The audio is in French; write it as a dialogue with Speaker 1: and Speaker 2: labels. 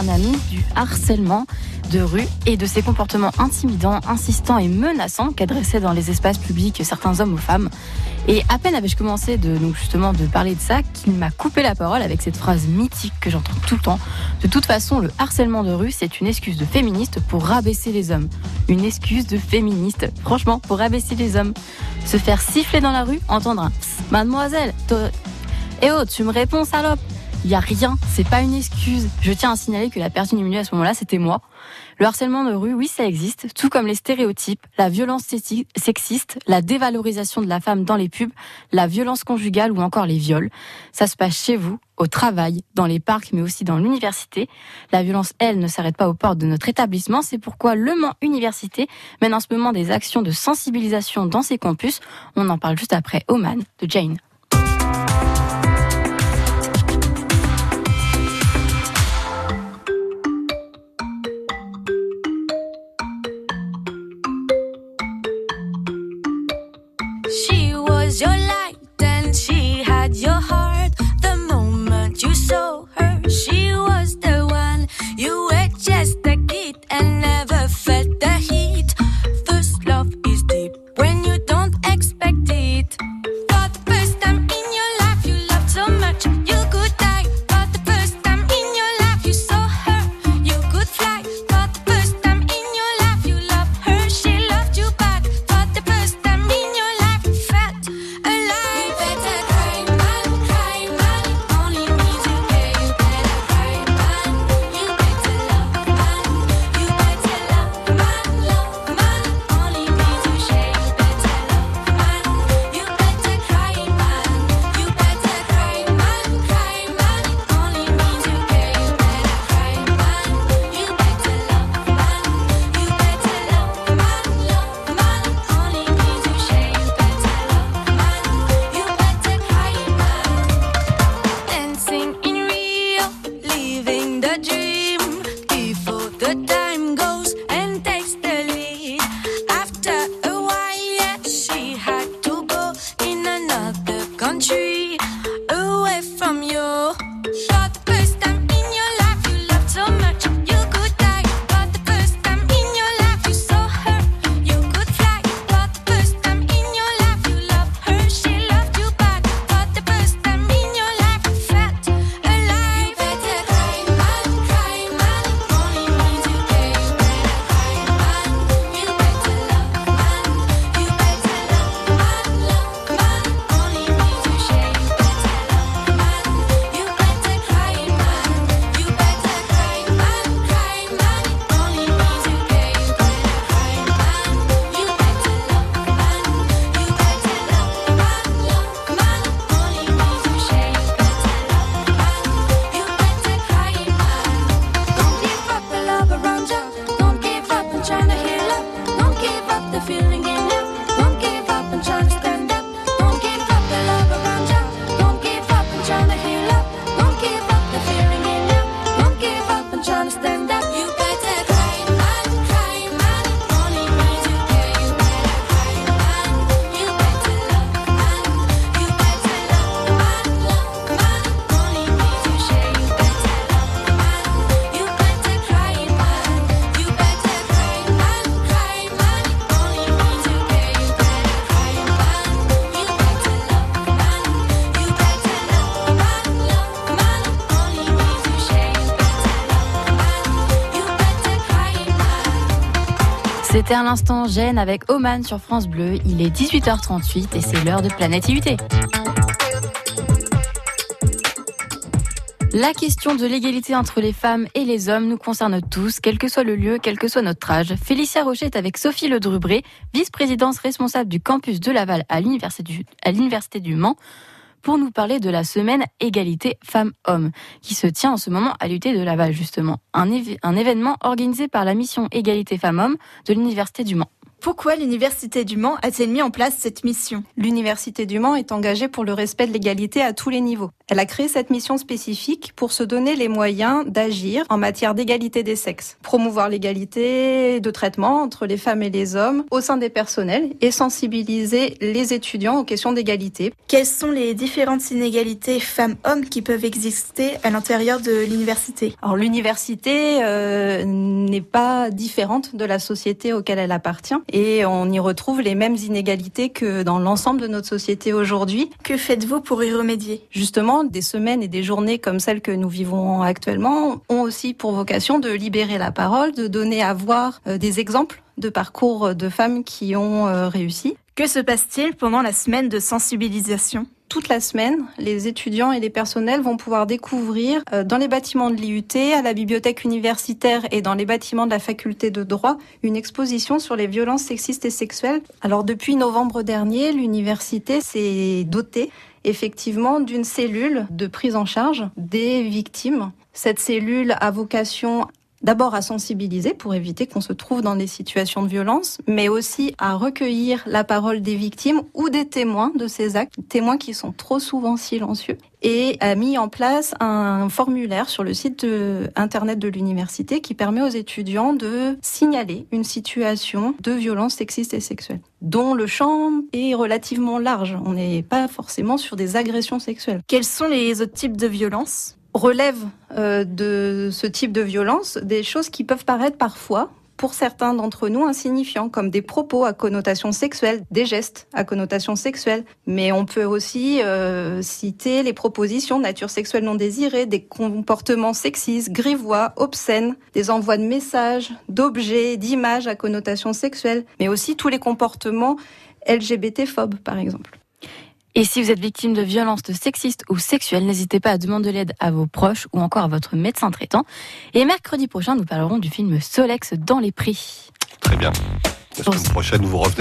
Speaker 1: ami du harcèlement de rue et de ses comportements intimidants, insistants et menaçants qu'adressaient dans les espaces publics certains hommes ou femmes. Et à peine avais-je commencé de, justement de parler de ça qu'il m'a coupé la parole avec cette phrase mythique que j'entends tout le temps. De toute façon, le harcèlement de rue, c'est une excuse de féministe pour rabaisser les hommes. Une excuse de féministe, franchement, pour rabaisser les hommes. Se faire siffler dans la rue, entendre un Mademoiselle, eh oh, tu me réponds, salope il n'y a rien, c'est pas une excuse. Je tiens à signaler que la personne milieu à ce moment-là, c'était moi. Le harcèlement de rue, oui, ça existe, tout comme les stéréotypes, la violence sexiste, la dévalorisation de la femme dans les pubs, la violence conjugale ou encore les viols. Ça se passe chez vous, au travail, dans les parcs, mais aussi dans l'université. La violence, elle, ne s'arrête pas aux portes de notre établissement. C'est pourquoi Le Mans Université mène en ce moment des actions de sensibilisation dans ses campus. On en parle juste après Oman de Jane. She was your life. C'était à l'instant Gêne avec Oman sur France Bleu. Il est 18h38 et c'est l'heure de Planète. La question de l'égalité entre les femmes et les hommes nous concerne tous, quel que soit le lieu, quel que soit notre âge. Félicia Rocher est avec Sophie Ledrubré, vice-présidente responsable du campus de Laval à l'Université du Mans pour nous parler de la semaine égalité femmes-hommes qui se tient en ce moment à l'UT de Laval justement. Un, événement organisé par la mission égalité femmes-hommes de l'Université du Mans.
Speaker 2: Pourquoi l'Université du Mans a-t-elle mis en place cette mission?
Speaker 3: L'Université du Mans est engagée pour le respect de l'égalité à tous les niveaux. Elle a créé cette mission spécifique pour se donner les moyens d'agir en matière d'égalité des sexes, promouvoir l'égalité de traitement entre les femmes et les hommes au sein des personnels et sensibiliser les étudiants aux questions d'égalité.
Speaker 2: Quelles sont les différentes inégalités femmes-hommes qui peuvent exister à l'intérieur de l'université?
Speaker 3: Alors l'université euh, n'est pas différente de la société auquel elle appartient et on y retrouve les mêmes inégalités que dans l'ensemble de notre société aujourd'hui.
Speaker 2: Que faites-vous pour y remédier?
Speaker 3: Justement, des semaines et des journées comme celles que nous vivons actuellement ont aussi pour vocation de libérer la parole, de donner à voir euh, des exemples de parcours de femmes qui ont euh, réussi.
Speaker 2: Que se passe-t-il pendant la semaine de sensibilisation?
Speaker 3: Toute la semaine, les étudiants et les personnels vont pouvoir découvrir euh, dans les bâtiments de l'IUT, à la bibliothèque universitaire et dans les bâtiments de la faculté de droit une exposition sur les violences sexistes et sexuelles. Alors depuis novembre dernier, l'université s'est dotée effectivement d'une cellule de prise en charge des victimes. Cette cellule a vocation d'abord à sensibiliser pour éviter qu'on se trouve dans des situations de violence, mais aussi à recueillir la parole des victimes ou des témoins de ces actes, témoins qui sont trop souvent silencieux, et a mis en place un formulaire sur le site internet de l'université qui permet aux étudiants de signaler une situation de violence sexiste et sexuelle, dont le champ est relativement large. On n'est pas forcément sur des agressions sexuelles.
Speaker 2: Quels sont les autres types de violences?
Speaker 3: Relève euh, de ce type de violence des choses qui peuvent paraître parfois pour certains d'entre nous insignifiants, comme des propos à connotation sexuelle, des gestes à connotation sexuelle. Mais on peut aussi euh, citer les propositions de nature sexuelle non désirée, des comportements sexistes, grivois, obscènes, des envois de messages, d'objets, d'images à connotation sexuelle, mais aussi tous les comportements LGBT-phobes, par exemple.
Speaker 1: Et si vous êtes victime de violences sexistes ou sexuelles, n'hésitez pas à demander de l'aide à vos proches ou encore à votre médecin traitant. Et mercredi prochain, nous parlerons du film Solex dans les prix.
Speaker 4: Très bien. La semaine prochaine, vous revenez.